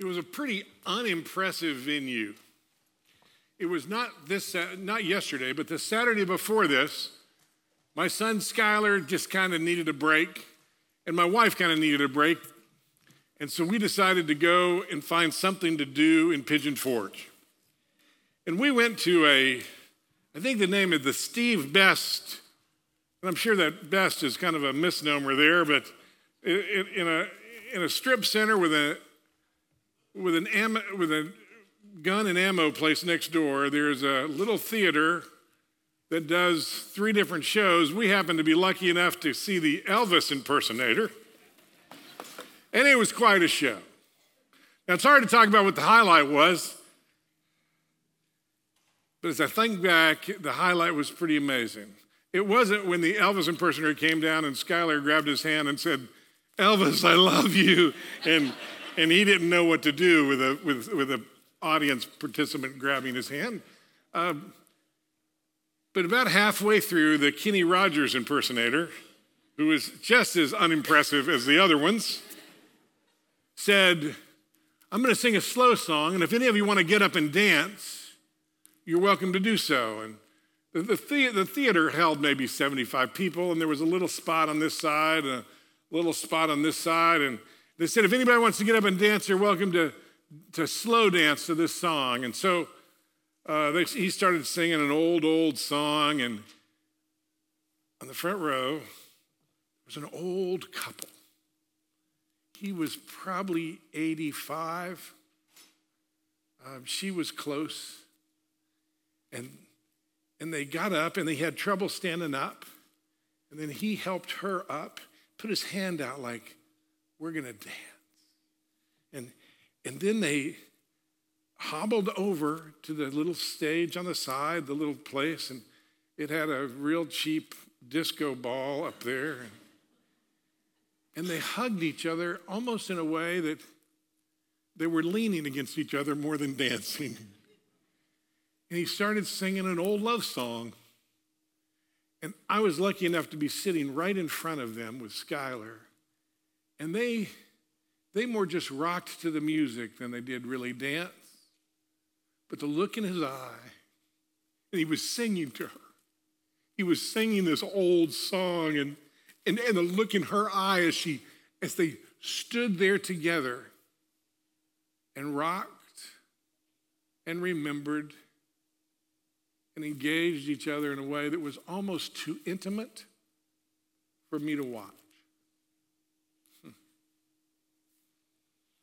It was a pretty unimpressive venue. It was not this, not yesterday, but the Saturday before this. My son Skylar just kind of needed a break, and my wife kind of needed a break. And so we decided to go and find something to do in Pigeon Forge. And we went to a, I think the name is the Steve Best, and I'm sure that Best is kind of a misnomer there, but in a, in a strip center with a, with an am, with a gun and ammo place next door, there's a little theater that does three different shows. We happened to be lucky enough to see the Elvis impersonator, and it was quite a show. Now, it's hard to talk about what the highlight was, but as I think back, the highlight was pretty amazing. It wasn't when the Elvis impersonator came down and Skylar grabbed his hand and said, Elvis, I love you. And, and he didn't know what to do with a, with, with a audience participant grabbing his hand. Um, but about halfway through, the Kenny Rogers impersonator, who was just as unimpressive as the other ones, said, I'm going to sing a slow song, and if any of you want to get up and dance, you're welcome to do so. And the, the, the theater held maybe 75 people, and there was a little spot on this side, and a little spot on this side. And they said, if anybody wants to get up and dance, you're welcome to to slow dance to this song. And so uh, they, he started singing an old, old song. And on the front row was an old couple. He was probably 85. Um, she was close. And, and they got up and they had trouble standing up. And then he helped her up, put his hand out like, we're going to dance. And and then they hobbled over to the little stage on the side, the little place, and it had a real cheap disco ball up there. And they hugged each other almost in a way that they were leaning against each other more than dancing. And he started singing an old love song. And I was lucky enough to be sitting right in front of them with Skylar. And they they more just rocked to the music than they did really dance. But the look in his eye, and he was singing to her. He was singing this old song, and, and, and the look in her eye as she as they stood there together and rocked and remembered and engaged each other in a way that was almost too intimate for me to watch.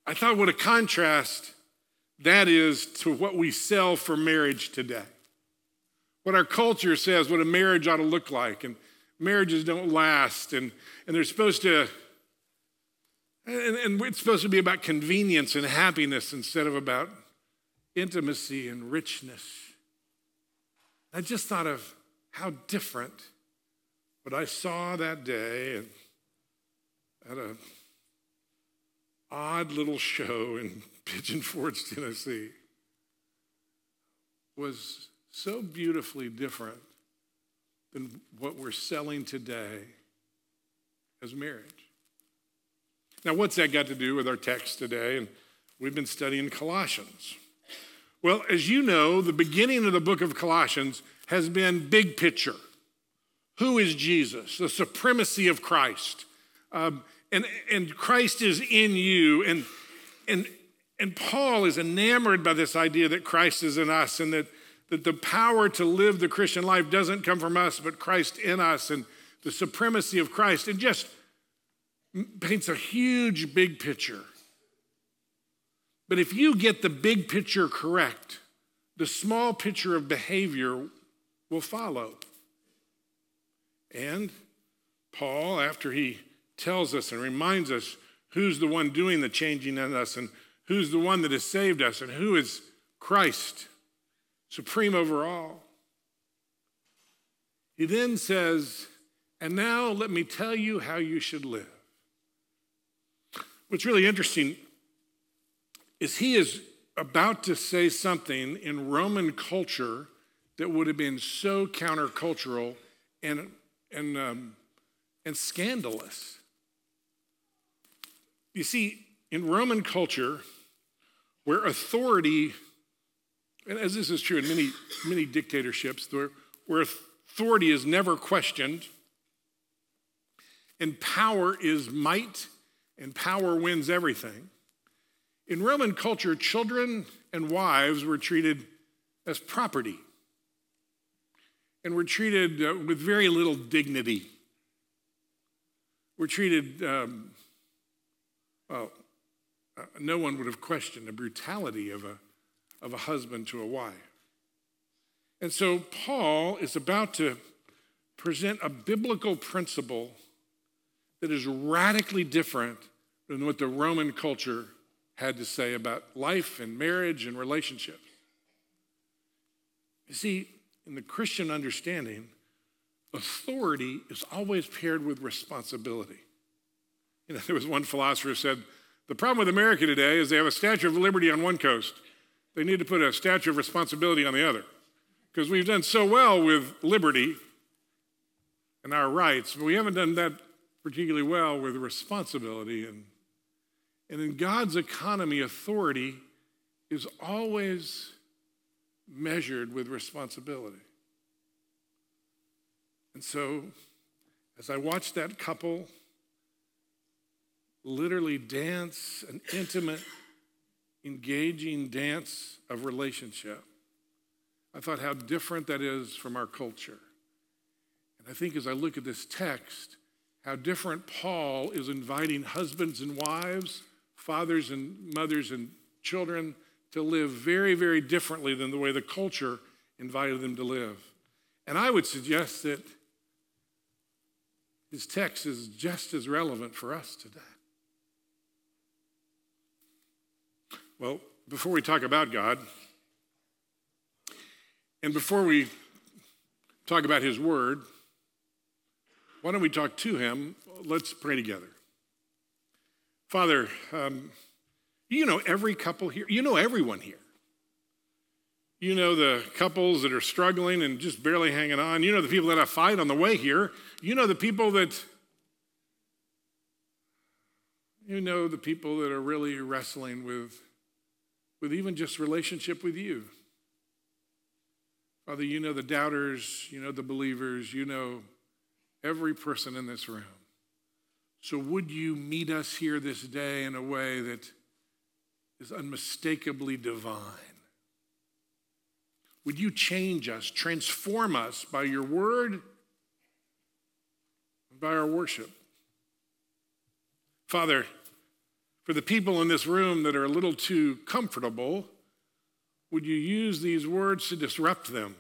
I thought what a contrast that is to what we sell for marriage today. What our culture says what a marriage ought to look like, and marriages don't last, and, and they're supposed to, and, and it's supposed to be about convenience and happiness instead of about intimacy and richness. I just thought of how different what I saw that day at a odd little show in Pigeon Forge, Tennessee, was so beautifully different than what we're selling today as marriage. Now, what's that got to do with our text today? And we've been studying Colossians. Well, as you know, the beginning of the book of Colossians has been big picture. Who is Jesus? The supremacy of Christ. Um, and, and Christ is in you. And, and, and Paul is enamored by this idea that Christ is in us and that, that the power to live the Christian life doesn't come from us, but Christ in us and the supremacy of Christ. And just paints a huge big picture. But if you get the big picture correct, the small picture of behavior will follow. And Paul, after he tells us and reminds us who's the one doing the changing in us and who's the one that has saved us and who is Christ, supreme over all. He then says, And now let me tell you how you should live. What's really interesting is he is about to say something in Roman culture that would have been so countercultural and, and, um, and scandalous. You see, in Roman culture, where authority, and as this is true in many, many dictatorships, where, where authority is never questioned, and power is might, and power wins everything. In Roman culture, children and wives were treated as property and were treated uh, with very little dignity. Were treated, um, well, uh, no one would have questioned the brutality of a, of a husband to a wife. And so Paul is about to present a biblical principle that is radically different than what the Roman culture had to say about life and marriage and relationships. You see, in the Christian understanding, authority is always paired with responsibility. You know, there was one philosopher who said, the problem with America today is they have a Statue of Liberty on one coast. They need to put a Statue of Responsibility on the other. Because we've done so well with liberty and our rights, but we haven't done that particularly well with responsibility. And, and in God's economy, authority is always measured with responsibility. And so, as I watched that couple literally dance an intimate, engaging dance of relationship, I thought how different that is from our culture. And I think as I look at this text, how different Paul is inviting husbands and wives, fathers and mothers and children to live very, very differently than the way the culture invited them to live. And I would suggest that his text is just as relevant for us today. Well, before we talk about God, and before we talk about his word, why don't we talk to him? Let's pray together. Father, um, you know every couple here. You know everyone here. You know the couples that are struggling and just barely hanging on. You know the people that have fight on the way here. You know the people that you know the people that are really wrestling with with even just relationship with you. Father, you know the doubters, you know the believers, you know every person in this room. So would you meet us here this day in a way that is unmistakably divine. Would you change us, transform us by your word, and by our worship? Father, for the people in this room that are a little too comfortable, would you use these words to disrupt them?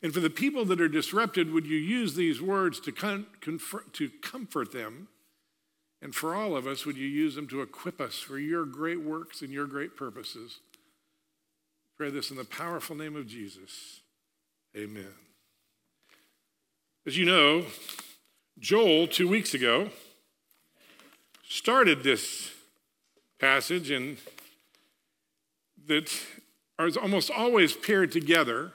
And for the people that are disrupted, would you use these words to, con- to comfort them? And for all of us, would you use them to equip us for your great works and your great purposes? Pray this in the powerful name of Jesus. Amen. As you know, Joel, two weeks ago, started this passage and that is almost always paired together.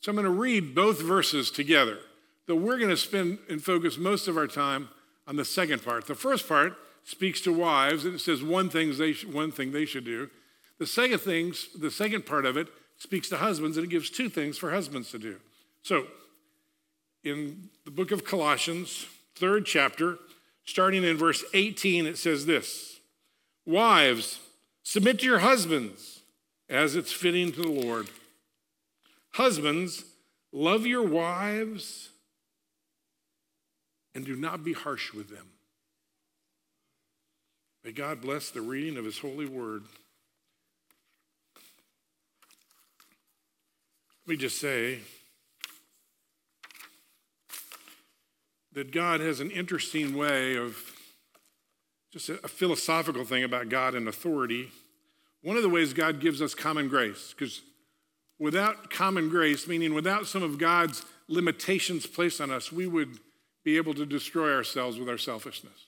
So I'm going to read both verses together. Though we're going to spend and focus most of our time on the second part. The first part speaks to wives, and it says one, things they sh- one thing they should do. The second things, the second part of it speaks to husbands, and it gives two things for husbands to do. So, in the book of Colossians, third chapter, starting in verse 18, it says this Wives, submit to your husbands as it's fitting to the Lord. Husbands, love your wives and do not be harsh with them. May God bless the reading of his holy word. Let me just say that God has an interesting way of just a, philosophical thing about God and authority. One of the ways God gives us common grace, because without common grace, meaning without some of God's limitations placed on us, we would be able to destroy ourselves with our selfishness.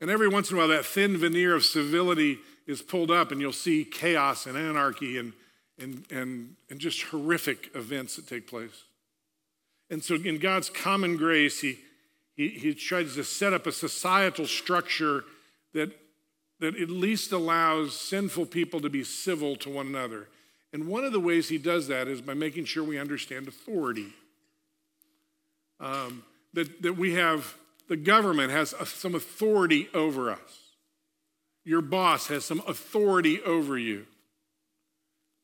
And every once in a while, that thin veneer of civility is pulled up, and you'll see chaos and anarchy and, and, and, and just horrific events that take place. And so, in God's common grace, he, he, he tries to set up a societal structure that that at least allows sinful people to be civil to one another. And one of the ways he does that is by making sure we understand authority. Um, that, that we have, the government has some authority over us. Your boss has some authority over you.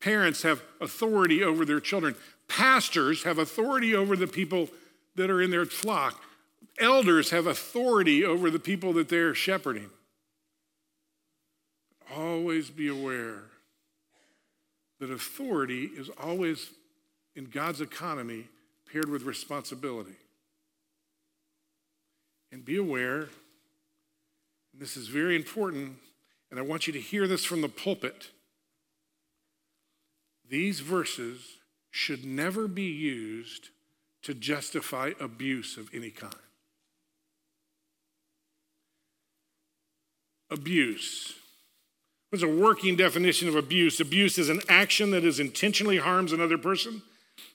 Parents have authority over their children. Pastors have authority over the people that are in their flock. Elders have authority over the people that they're shepherding. Always be aware that authority is always, in God's economy, paired with responsibility. And be aware, and this is very important, and I want you to hear this from the pulpit. These verses should never be used to justify abuse of any kind. Abuse. What's a working definition of abuse? Abuse is an action that is intentionally harms another person,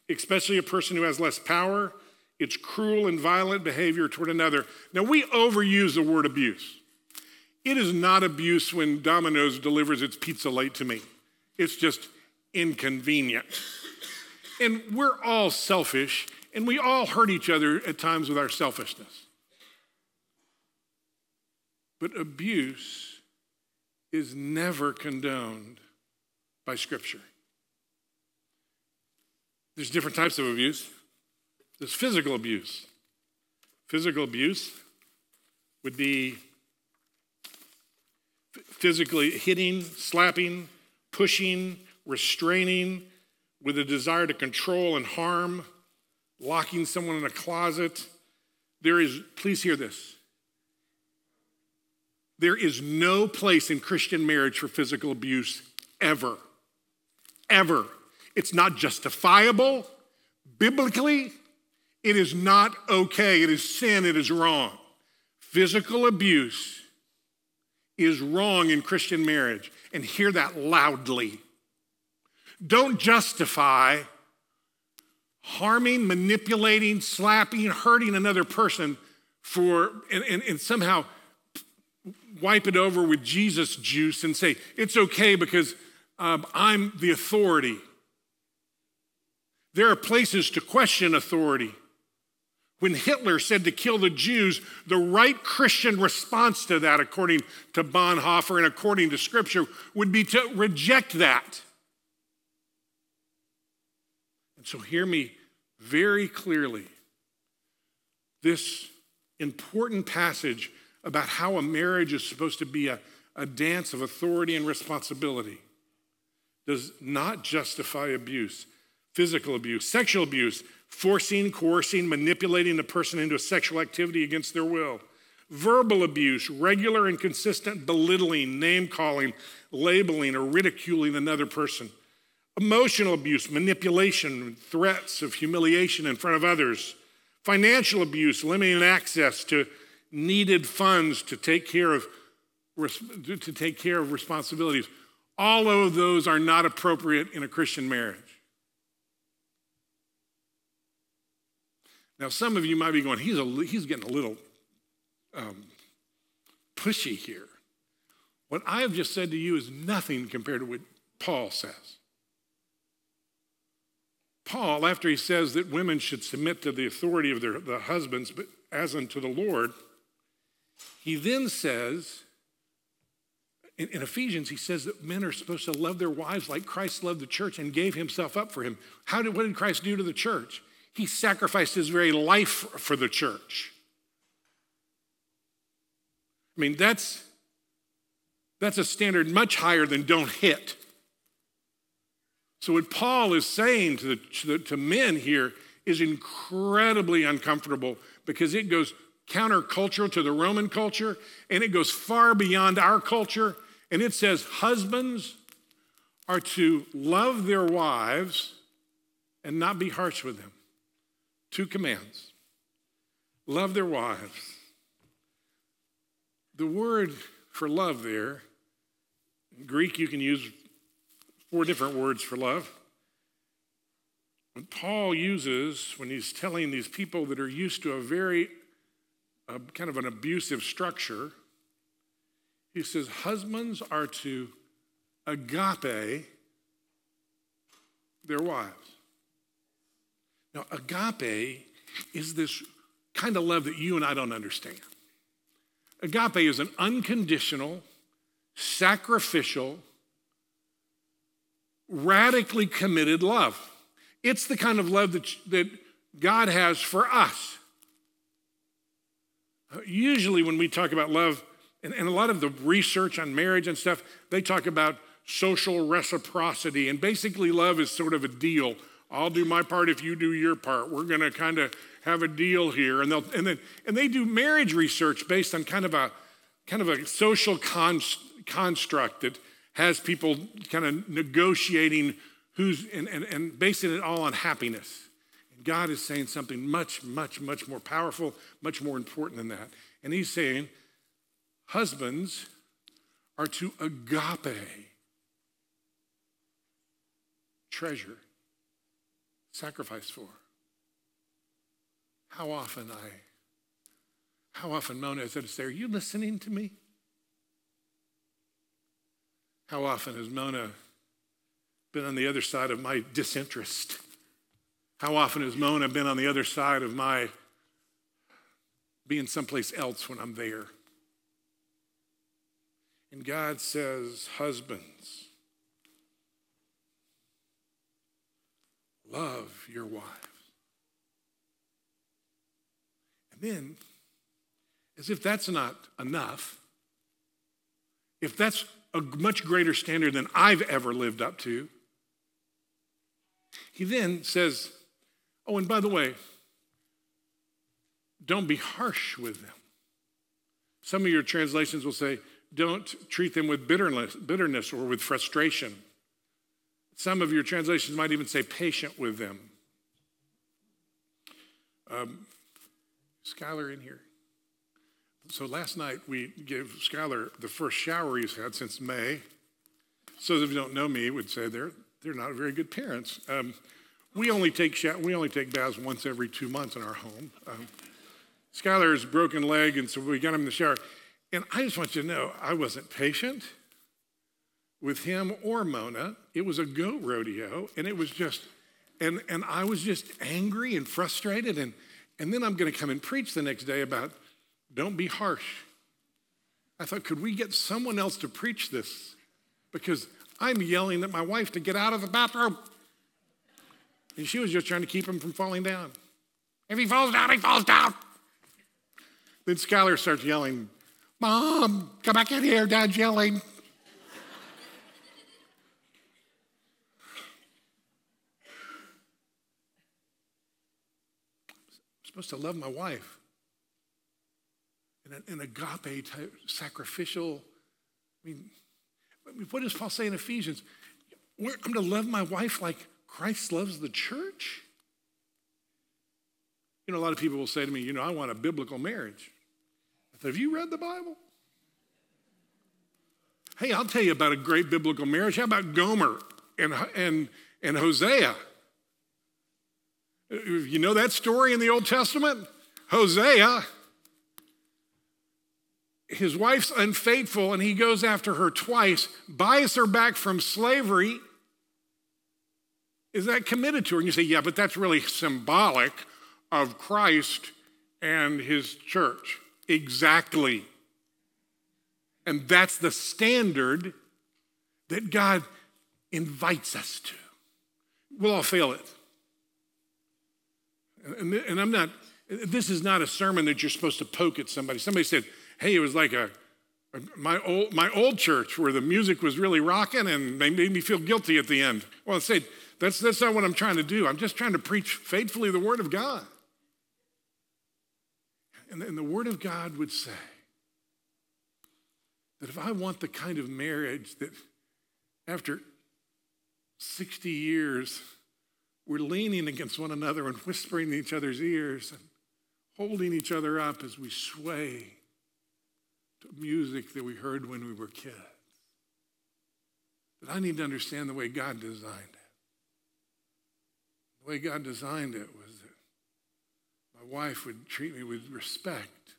especially a person who has less power. It's cruel and violent behavior toward another. Now, we overuse the word abuse. It is not abuse when Domino's delivers its pizza late to me. It's just inconvenient. And we're all selfish, and we all hurt each other at times with our selfishness. But abuse is never condoned by Scripture. There's different types of abuse. There's physical abuse. Physical abuse would be physically hitting, slapping, pushing, restraining, with a desire to control and harm, locking someone in a closet. There is, please hear this. There is no place in Christian marriage for physical abuse ever. Ever. It's not justifiable. Biblically, it is not okay. It is sin. It is wrong. Physical abuse is wrong in Christian marriage. And hear that loudly. Don't justify harming, manipulating, slapping, hurting another person for, and, and, and somehow wipe it over with Jesus juice and say, it's okay because um, I'm the authority. There are places to question authority. When Hitler said to kill the Jews, the right Christian response to that, according to Bonhoeffer and according to Scripture, would be to reject that. So, hear me very clearly. This important passage about how a marriage is supposed to be a, a dance of authority and responsibility does not justify abuse, physical abuse, sexual abuse, forcing, coercing, manipulating a person into a sexual activity against their will. Verbal abuse, regular and consistent belittling, name calling, labeling, or ridiculing another person emotional abuse, manipulation, threats of humiliation in front of others, financial abuse, limiting access to needed funds to take care of to take care of responsibilities. All of those are not appropriate in a Christian marriage. Now, some of you might be going, he's, a, he's getting a little um, pushy here. What I have just said to you is nothing compared to what Paul says. Paul, after he says that women should submit to the authority of their the husbands, but as unto the Lord, he then says, in, in, Ephesians, he says that men are supposed to love their wives like Christ loved the church and gave himself up for him. How did, what did Christ do to the church? He sacrificed his very life for the church. I mean, that's, that's a standard much higher than don't hit. So, what Paul is saying to, the, to, men here is incredibly uncomfortable because it goes countercultural to the Roman culture and it goes far beyond our culture. And it says husbands are to love their wives and not be harsh with them. Two commands love their wives. The word for love there, Greek you can use four different words for love. What Paul uses when he's telling these people that are used to a very uh, kind of an abusive structure, He says, Husbands are to agape their wives. Now, agape is this kind of love that you and I don't understand. Agape is an unconditional, sacrificial, radically committed love. It's the kind of love that, that God has for us. Usually, when we talk about love, and, and a lot of the research on marriage and stuff, they talk about social reciprocity. And basically, love is sort of a deal. I'll do my part if you do your part. We're going to kind of have a deal here. And, they'll, and, then, and they do marriage research based on kind of a, kind of a social construct that has people kind of negotiating who's, and, and, and basing it all on happiness. And God is saying something much, much, much more powerful, much more important than that. And He's saying, husbands are to agape, treasure, sacrifice for. How often I, how often Mona say, Are you listening to me? How often has Mona been on the other side of my disinterest? How often has Mona been on the other side of my being someplace else when I'm there? And God says, Husbands, love your wives. And then, as if that's not enough, if that's a much greater standard than I've ever lived up to. He then says, Oh, and by the way, don't be harsh with them. Some of your translations will say, don't treat them with bitterness, bitterness or with frustration. Some of your translations might even say patient with them. Um, Skylar in here. So last night we gave Skylar the first shower he's had since May. So if you don't know me, would say they're they're not very good parents. Um, we only take we only take baths once every two months in our home. Um, Skylar's broken leg, and so we got him in the shower. And I just want you to know, I wasn't patient with him or Mona. It was a goat rodeo, and it was just, and and I was just angry and frustrated, and and then I'm going to come and preach the next day about don't be harsh. I thought, could we get someone else to preach this? Because I'm yelling at my wife to get out of the bathroom. And she was just trying to keep him from falling down. If he falls down, he falls down. Then Skylar starts yelling, Mom, come back in here, Dad's yelling. I'm supposed to love my wife an, an agape type sacrificial. I mean, what does Paul say in Ephesians? I'm going to love my wife like Christ loves the church. You know, a lot of people will say to me, you know, I want a biblical marriage. Have you read the Bible? Hey, I'll tell you about a great biblical marriage. How about Gomer and, and, and Hosea? You know that story in the Old Testament? Hosea his wife's unfaithful and he goes after her twice, buys her back from slavery. Is that committed to her? And you say, yeah, but that's really symbolic of Christ and his church. Exactly. And that's the standard that God invites us to. We'll all fail it. And, I'm not, this is not a sermon that you're supposed to poke at somebody. Somebody said, hey, it was like a, a, my old my old church where the music was really rocking and they made me feel guilty at the end. Well, I said that's that's not what I'm trying to do. I'm just trying to preach faithfully the word of God. And, and the word of God would say that if I want the kind of marriage that after 60 years we're leaning against one another and whispering in each other's ears and holding each other up as we sway music that we heard when we were kids. But I need to understand the way God designed it. The way God designed it was that my wife would treat me with respect,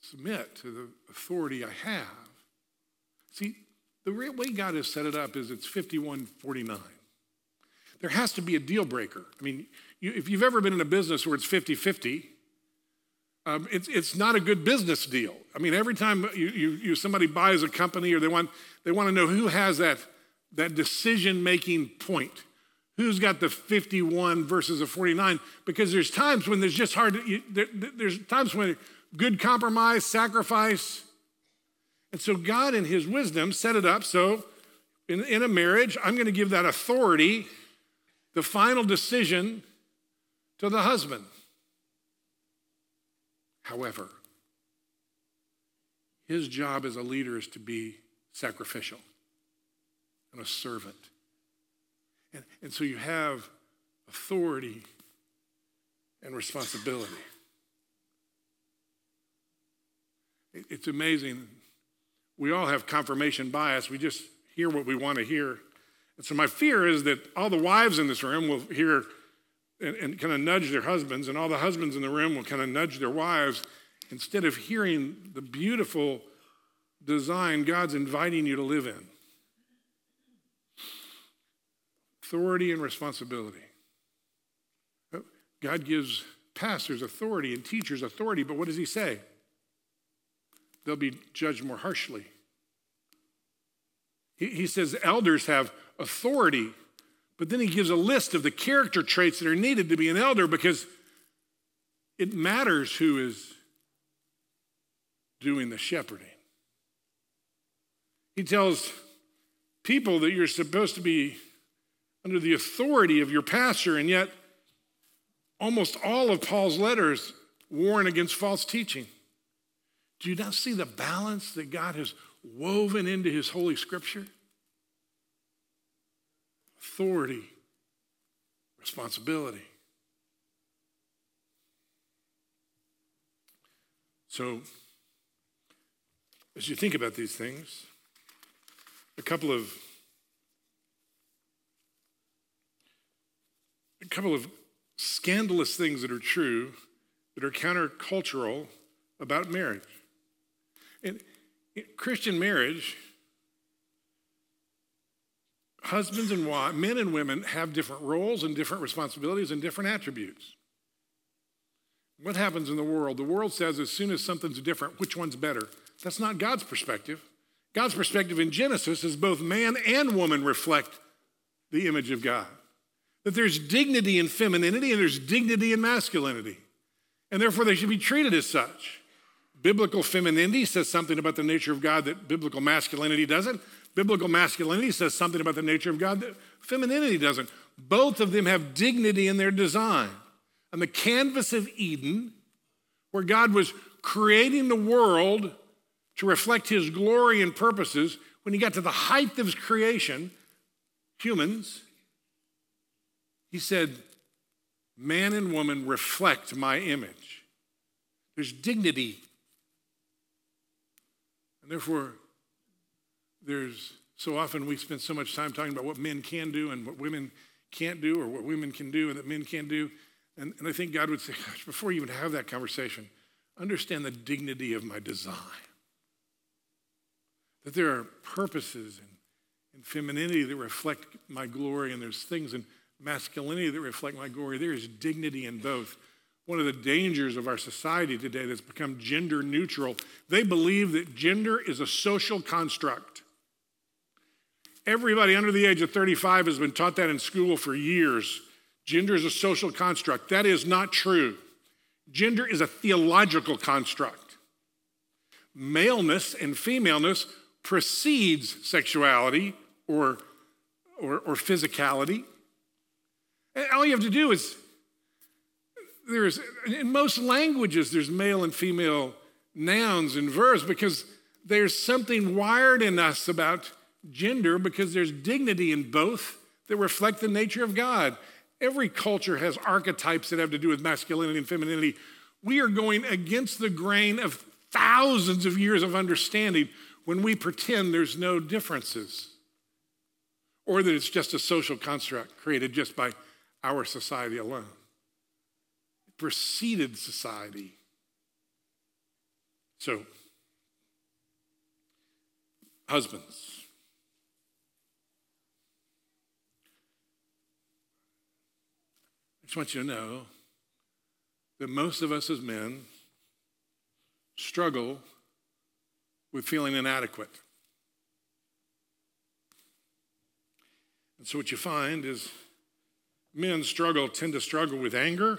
submit to the authority I have. See, the way God has set it up is it's 51 49. There has to be a deal breaker. I mean, you, if you've ever been in a business where it's 50 50, um, it's, it's not a good business deal. I mean, every time you, you, you, somebody buys a company or they want, they want to know who has that, that decision making point. Who's got the 51 versus a 49? Because there's times when there's just hard, you, there, there's times when good compromise, sacrifice. And so God, in His wisdom, set it up so in, in a marriage, I'm going to give that authority, the final decision, to the husband. However, his job as a leader is to be sacrificial and a servant. And, and so you have authority and responsibility. It, it's amazing. We all have confirmation bias. We just hear what we want to hear. And so my fear is that all the wives in this room will hear and, and kind of nudge their husbands, and all the husbands in the room will kind of nudge their wives instead of hearing the beautiful design God's inviting you to live in. Authority and responsibility. God gives pastors authority and teachers authority, but what does he say? They'll be judged more harshly. He, he says elders have authority but then he gives a list of the character traits that are needed to be an elder because it matters who is doing the shepherding. He tells people that you're supposed to be under the authority of your pastor, and yet almost all of Paul's letters warn against false teaching. Do you not see the balance that God has woven into his holy scripture? Authority, responsibility. So, as you think about these things, a couple of a couple of scandalous things that are true that are countercultural about marriage. And Christian marriage husbands and wives, men and women have different roles and different responsibilities and different attributes. What happens in the world? The world says as soon as something's different, which one's better? That's not God's perspective. God's perspective in Genesis is both man and woman reflect the image of God. That there's dignity in femininity and there's dignity in masculinity. And therefore they should be treated as such. Biblical femininity says something about the nature of God that biblical masculinity doesn't. Biblical masculinity says something about the nature of God that femininity doesn't. Both of them have dignity in their design. On the canvas of Eden, where God was creating the world to reflect his glory and purposes, when he got to the height of his creation, humans, he said, Man and woman reflect my image. There's dignity. And therefore, there's so often we spend so much time talking about what men can do and what women can't do, or what women can do and that men can't do. And, and I think God would say, gosh, before you even have that conversation, understand the dignity of my design. That there are purposes and femininity that reflect my glory, and there's things in masculinity that reflect my glory. There is dignity in both. One of the dangers of our society today that's become gender neutral, they believe that gender is a social construct. Everybody under the age of 35 has been taught that in school for years. Gender is a social construct. That is not true. Gender is a theological construct. Maleness and femaleness precedes sexuality or, or, or physicality. And all you have to do is there's in most languages there's male and female nouns and verbs because there's something wired in us about gender because there's dignity in both that reflect the nature of God. Every culture has archetypes that have to do with masculinity and femininity. We are going against the grain of thousands of years of understanding when we pretend there's no differences or that it's just a social construct created just by our society alone. It preceded society. So, husbands, I just want you to know that most of us as men struggle with feeling inadequate. And so, what you find is men struggle, tend to struggle with anger,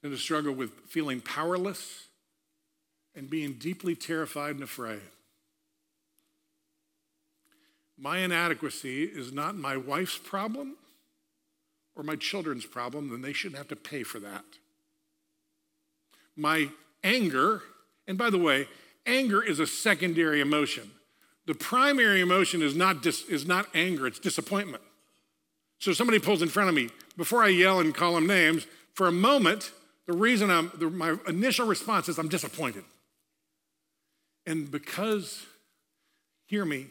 tend to struggle with feeling powerless and being deeply terrified and afraid. My inadequacy is not my wife's problem or my children's problem, then they shouldn't have to pay for that. My anger, and by the way, anger is a secondary emotion. The primary emotion is not, dis, is not anger, it's disappointment. So somebody pulls in front of me, before I yell and call them names, for a moment, the reason I'm, the, my initial response is I'm disappointed. And because, hear me,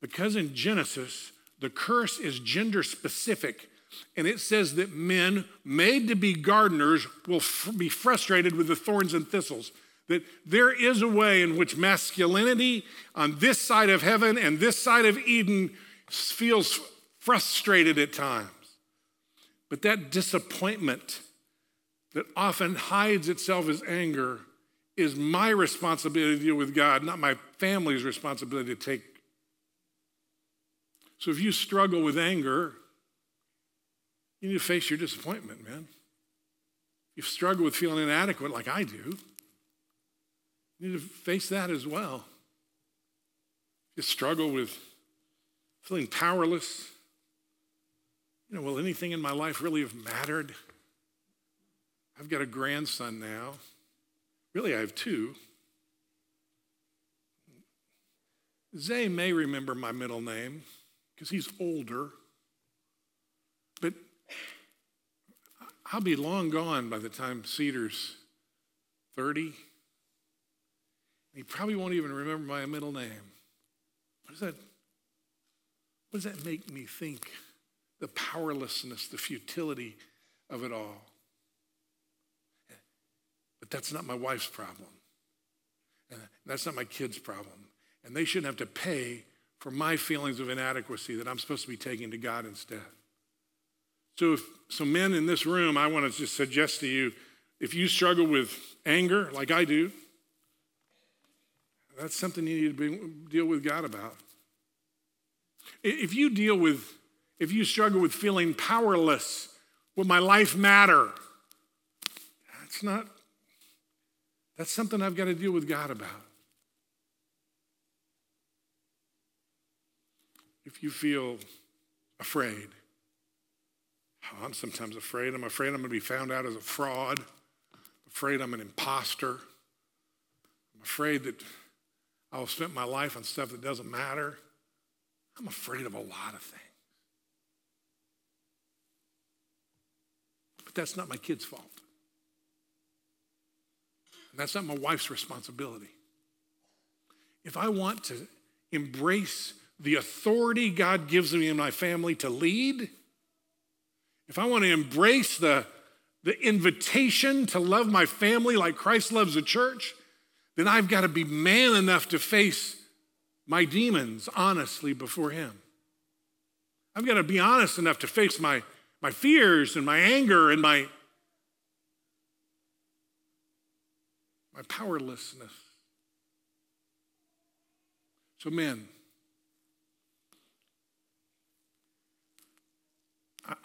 because in Genesis, the curse is gender specific, and it says that men made to be gardeners will f- be frustrated with the thorns and thistles. That there is a way in which masculinity on this side of heaven and this side of Eden feels frustrated at times. But that disappointment that often hides itself as anger is my responsibility to deal with God, not my family's responsibility to take. So if you struggle with anger, you need to face your disappointment, man. If you struggle with feeling inadequate like I do, you need to face that as well. If you struggle with feeling powerless, you know, will anything in my life really have mattered? I've got a grandson now. Really, I have two. Zay may remember my middle name because he's older. But I'll be long gone by the time Cedar's 30. He probably won't even remember my middle name. What does that, what does that make me think? The powerlessness, the futility of it all. But that's not my wife's problem. And that's not my kids' problem. And they shouldn't have to pay for my feelings of inadequacy that I'm supposed to be taking to God instead. So, if, so men in this room, I want to just suggest to you if you struggle with anger like I do, that's something you need to be, deal with God about. If you deal with, if you struggle with feeling powerless, will my life matter? That's not, that's something I've got to deal with God about. If you feel afraid, Oh, I'm sometimes afraid. I'm afraid I'm going to be found out as a fraud. I'm afraid I'm an imposter. I'm afraid that I'll spend my life on stuff that doesn't matter. I'm afraid of a lot of things. But that's not my kid's fault. And that's not my wife's responsibility. If I want to embrace the authority God gives me in my family to lead, if I want to embrace the, the invitation to love my family like Christ loves the church, then I've got to be man enough to face my demons honestly before Him. I've got to be honest enough to face my, my fears and my anger and my, my powerlessness. So, men,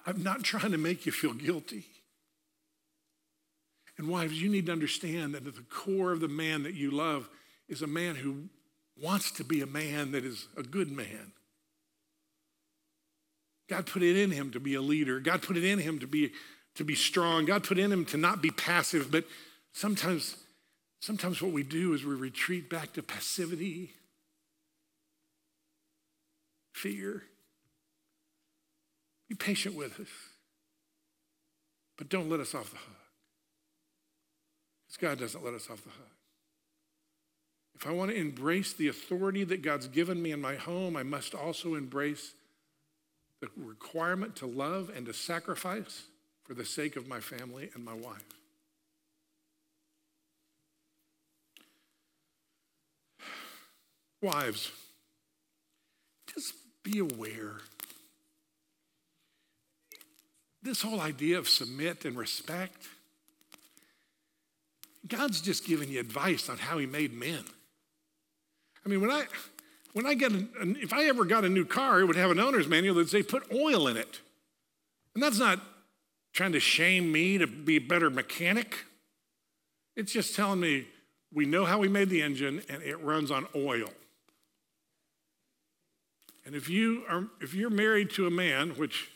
I'm not trying to make you feel guilty. And wives, you need to understand that at the core of the man that you love is a man who wants to be a man that is a good man. God put it in him to be a leader. God put it in him to be, to be strong. God put in him to not be passive. But sometimes, sometimes what we do is we retreat back to passivity, fear. Be patient with us, but don't let us off the hook. Because God doesn't let us off the hook. If I want to embrace the authority that God's given me in my home, I must also embrace the requirement to love and to sacrifice for the sake of my family and my wife. Wives, just be aware this whole idea of submit and respect, God's just giving you advice on how He made men. I mean, when I when I get a, if I ever got a new car, it would have an owner's manual that say put oil in it, and that's not trying to shame me to be a better mechanic. It's just telling me we know how we made the engine and it runs on oil. And if you are if you're married to a man, which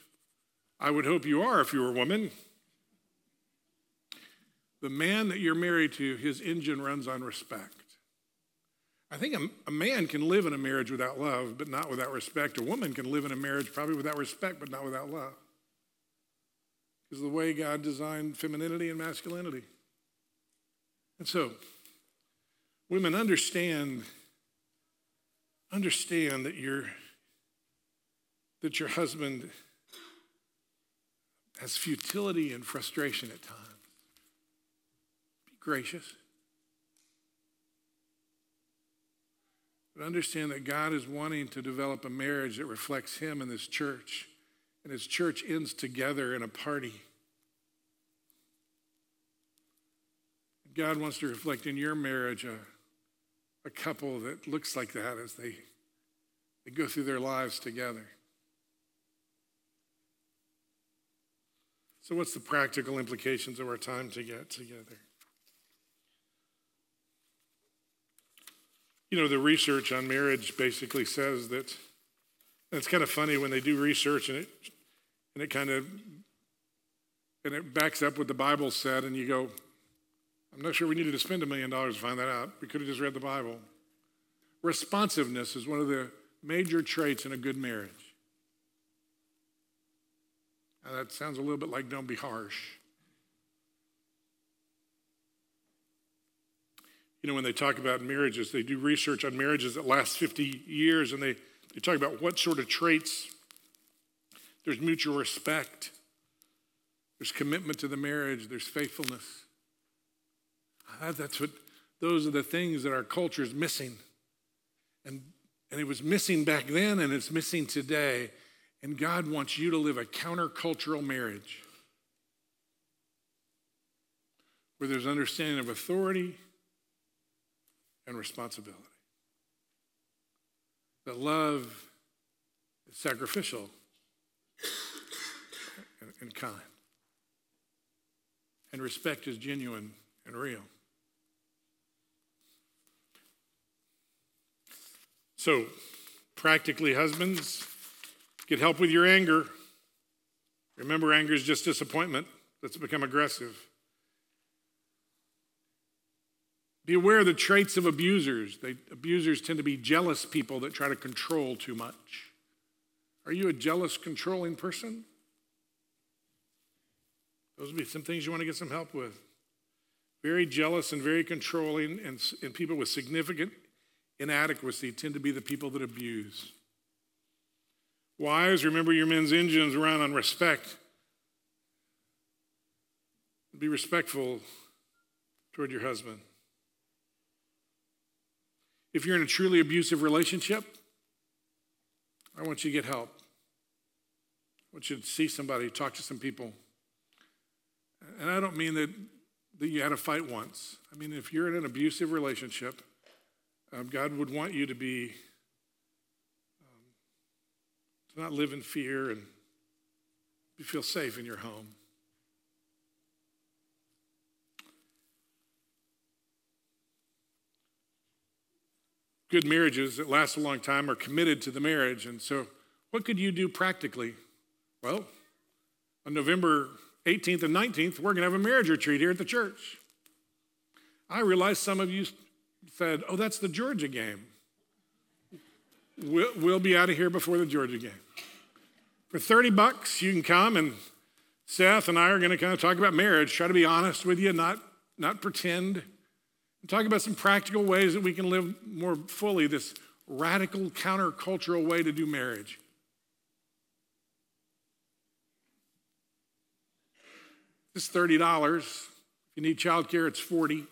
I would hope you are if you were a woman, the man that you're married to, his engine runs on respect. I think a, a, man can live in a marriage without love, but not without respect. A woman can live in a marriage probably without respect, but not without love. Because the way God designed femininity and masculinity. And so, women understand, understand that your that your husband has futility and frustration at times. Be gracious. But understand that God is wanting to develop a marriage that reflects Him and this church. And His church ends together in a party. God wants to reflect in your marriage a, a couple that looks like that as they, they go through their lives together. So, what's the practical implications of our time to get together? You know, the research on marriage basically says that it's kind of funny when they do research and it and it kind of and it backs up what the Bible said, and you go, I'm not sure we needed to spend a million dollars to find that out. We could have just read the Bible. Responsiveness is one of the major traits in a good marriage. Now, that sounds a little bit like don't be harsh. You know, when they talk about marriages, they do research on marriages that last 50 years, and they, they talk about what sort of traits. There's mutual respect, there's commitment to the marriage, there's faithfulness. Ah, that's what, those are the things that our culture is missing. And, and it was missing back then, and it's missing today. And God wants you to live a countercultural marriage where there's understanding of authority and responsibility. That love is sacrificial and, and kind. And respect is genuine and real. So, practically, husbands, Get help with your anger. Remember, anger is just disappointment that's become aggressive. Be aware of the traits of abusers. They, abusers tend to be jealous people that try to control too much. Are you a jealous, controlling person? Those would be some things you want to get some help with. Very jealous and very controlling, and, and people with significant inadequacy tend to be the people that abuse. Wives, remember your men's engines run on respect. Be respectful toward your husband. If you're in a truly abusive relationship, I want you to get help. I want you to see somebody, talk to some people. And I don't mean that, that you had a fight once. I mean, if you're in an abusive relationship, um, God would want you to be not live in fear and you feel safe in your home. Good marriages that last a long time are committed to the marriage. And so, what could you do practically? Well, on November 18th and 19th, we're going to have a marriage retreat here at the church. I realize some of you said, Oh, that's the Georgia game. We'll, we'll be out of here before the Georgia game. For 30 bucks, you can come and Seth and I are going to kind of talk about marriage, try to be honest with you, not, not pretend. And talk about some practical ways that we can live more fully this radical countercultural way to do marriage. It's $30. If you need childcare, it's 40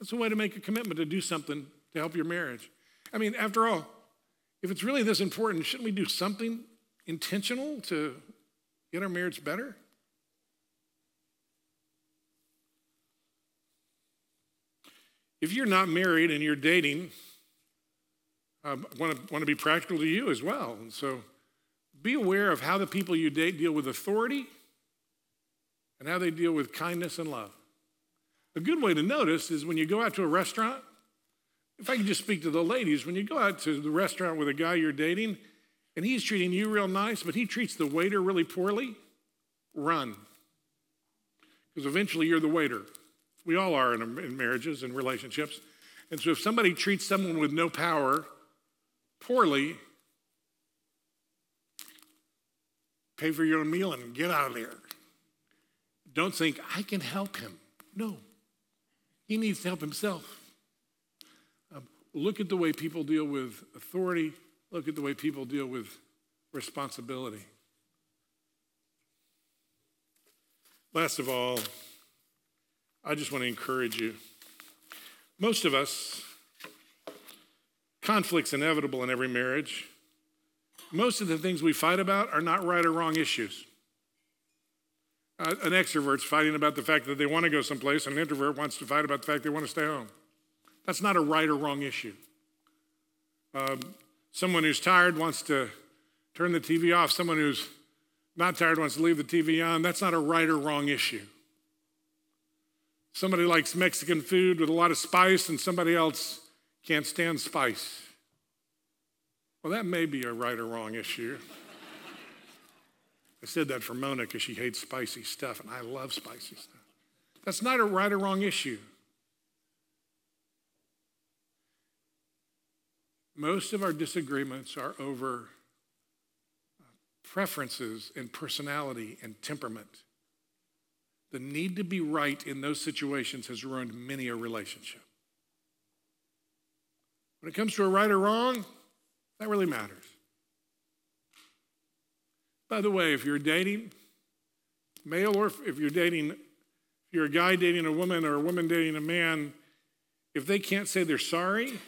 That's a way to make a commitment to do something to help your marriage. I mean, after all, if it's really this important, shouldn't we do something intentional to get our marriage better? If you're not married and you're dating, I want to, be practical to you as well. And so be aware of how the people you date deal with authority and how they deal with kindness and love. A good way to notice is when you go out to a restaurant, if I can just speak to the ladies, when you go out to the restaurant with a guy you're dating and he's treating you real nice, but he treats the waiter really poorly, run. Because eventually you're the waiter. We all are in, in marriages and relationships. And so if somebody treats someone with no power poorly, pay for your own meal and get out of there. Don't think, I can help him. No, he needs to help himself. Um, look at the way people deal with authority, look at the way people deal with responsibility. Last of all, I just want to encourage you. Most of us, conflict's inevitable in every marriage. Most of the things we fight about are not right or wrong issues. Uh, an extrovert's fighting about the fact that they want to go someplace, and an introvert wants to fight about the fact they want to stay home. That's not a right or wrong issue. Um, someone who's tired wants to turn the TV off. Someone who's not tired wants to leave the TV on. That's not a right or wrong issue. Somebody likes Mexican food with a lot of spice, and somebody else can't stand spice. Well, that may be a right or wrong issue. I said that for Mona because she hates spicy stuff, and I love spicy stuff. That's not a right or wrong issue. Most of our disagreements are over uh, preferences and personality and temperament. The need to be right in those situations has ruined many a relationship. When it comes to a right or wrong, that really matters. By the way, if you're dating, male or if you're dating, if you're a guy dating a woman or a woman dating a man, if they can't say they're sorry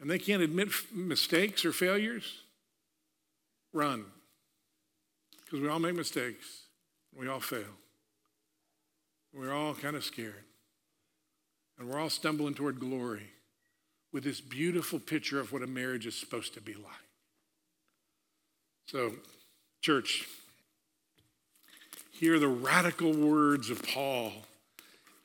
and they can't admit mistakes or failures, run. Because we all make mistakes, we all fail. We're all kind of scared. And we're all stumbling toward glory with this beautiful picture of what a marriage is supposed to be like. So, Church, hear the radical words of Paul,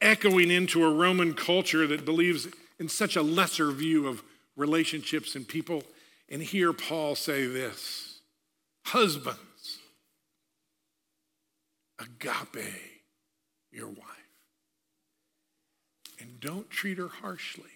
echoing into a Roman culture that believes in such a lesser view of relationships and people. And hear Paul say this Husbands, agape your wife. And don't treat her harshly.